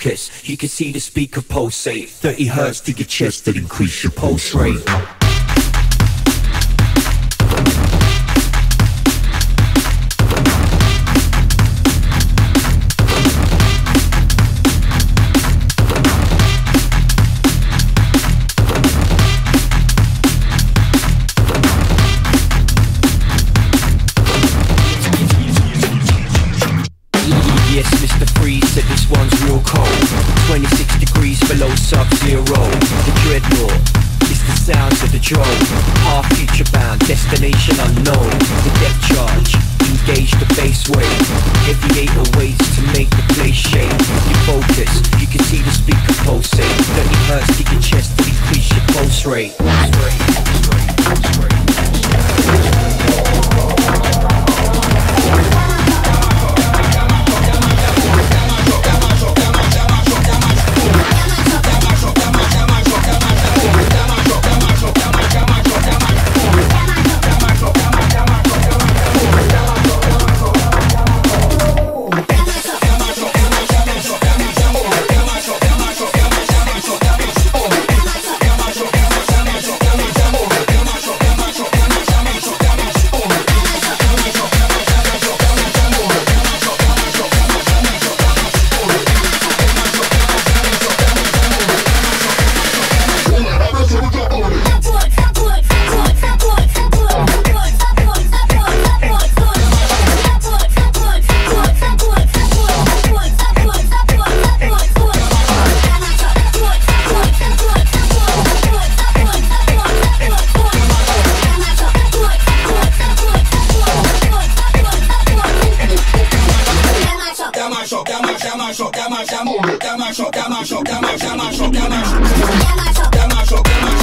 Focus. You can see the speaker pulsate. 30 hertz to your chest that increase your pulse rate. Drone. Half future bound, destination unknown. The depth charge, engage the bass wave. Heavy 808s to make the place shake. Camacho, camacho, camacho, camacho, camacho, camacho, camacho, camacho, camacho, camacho, camacho, camacho, camacho. tá macho,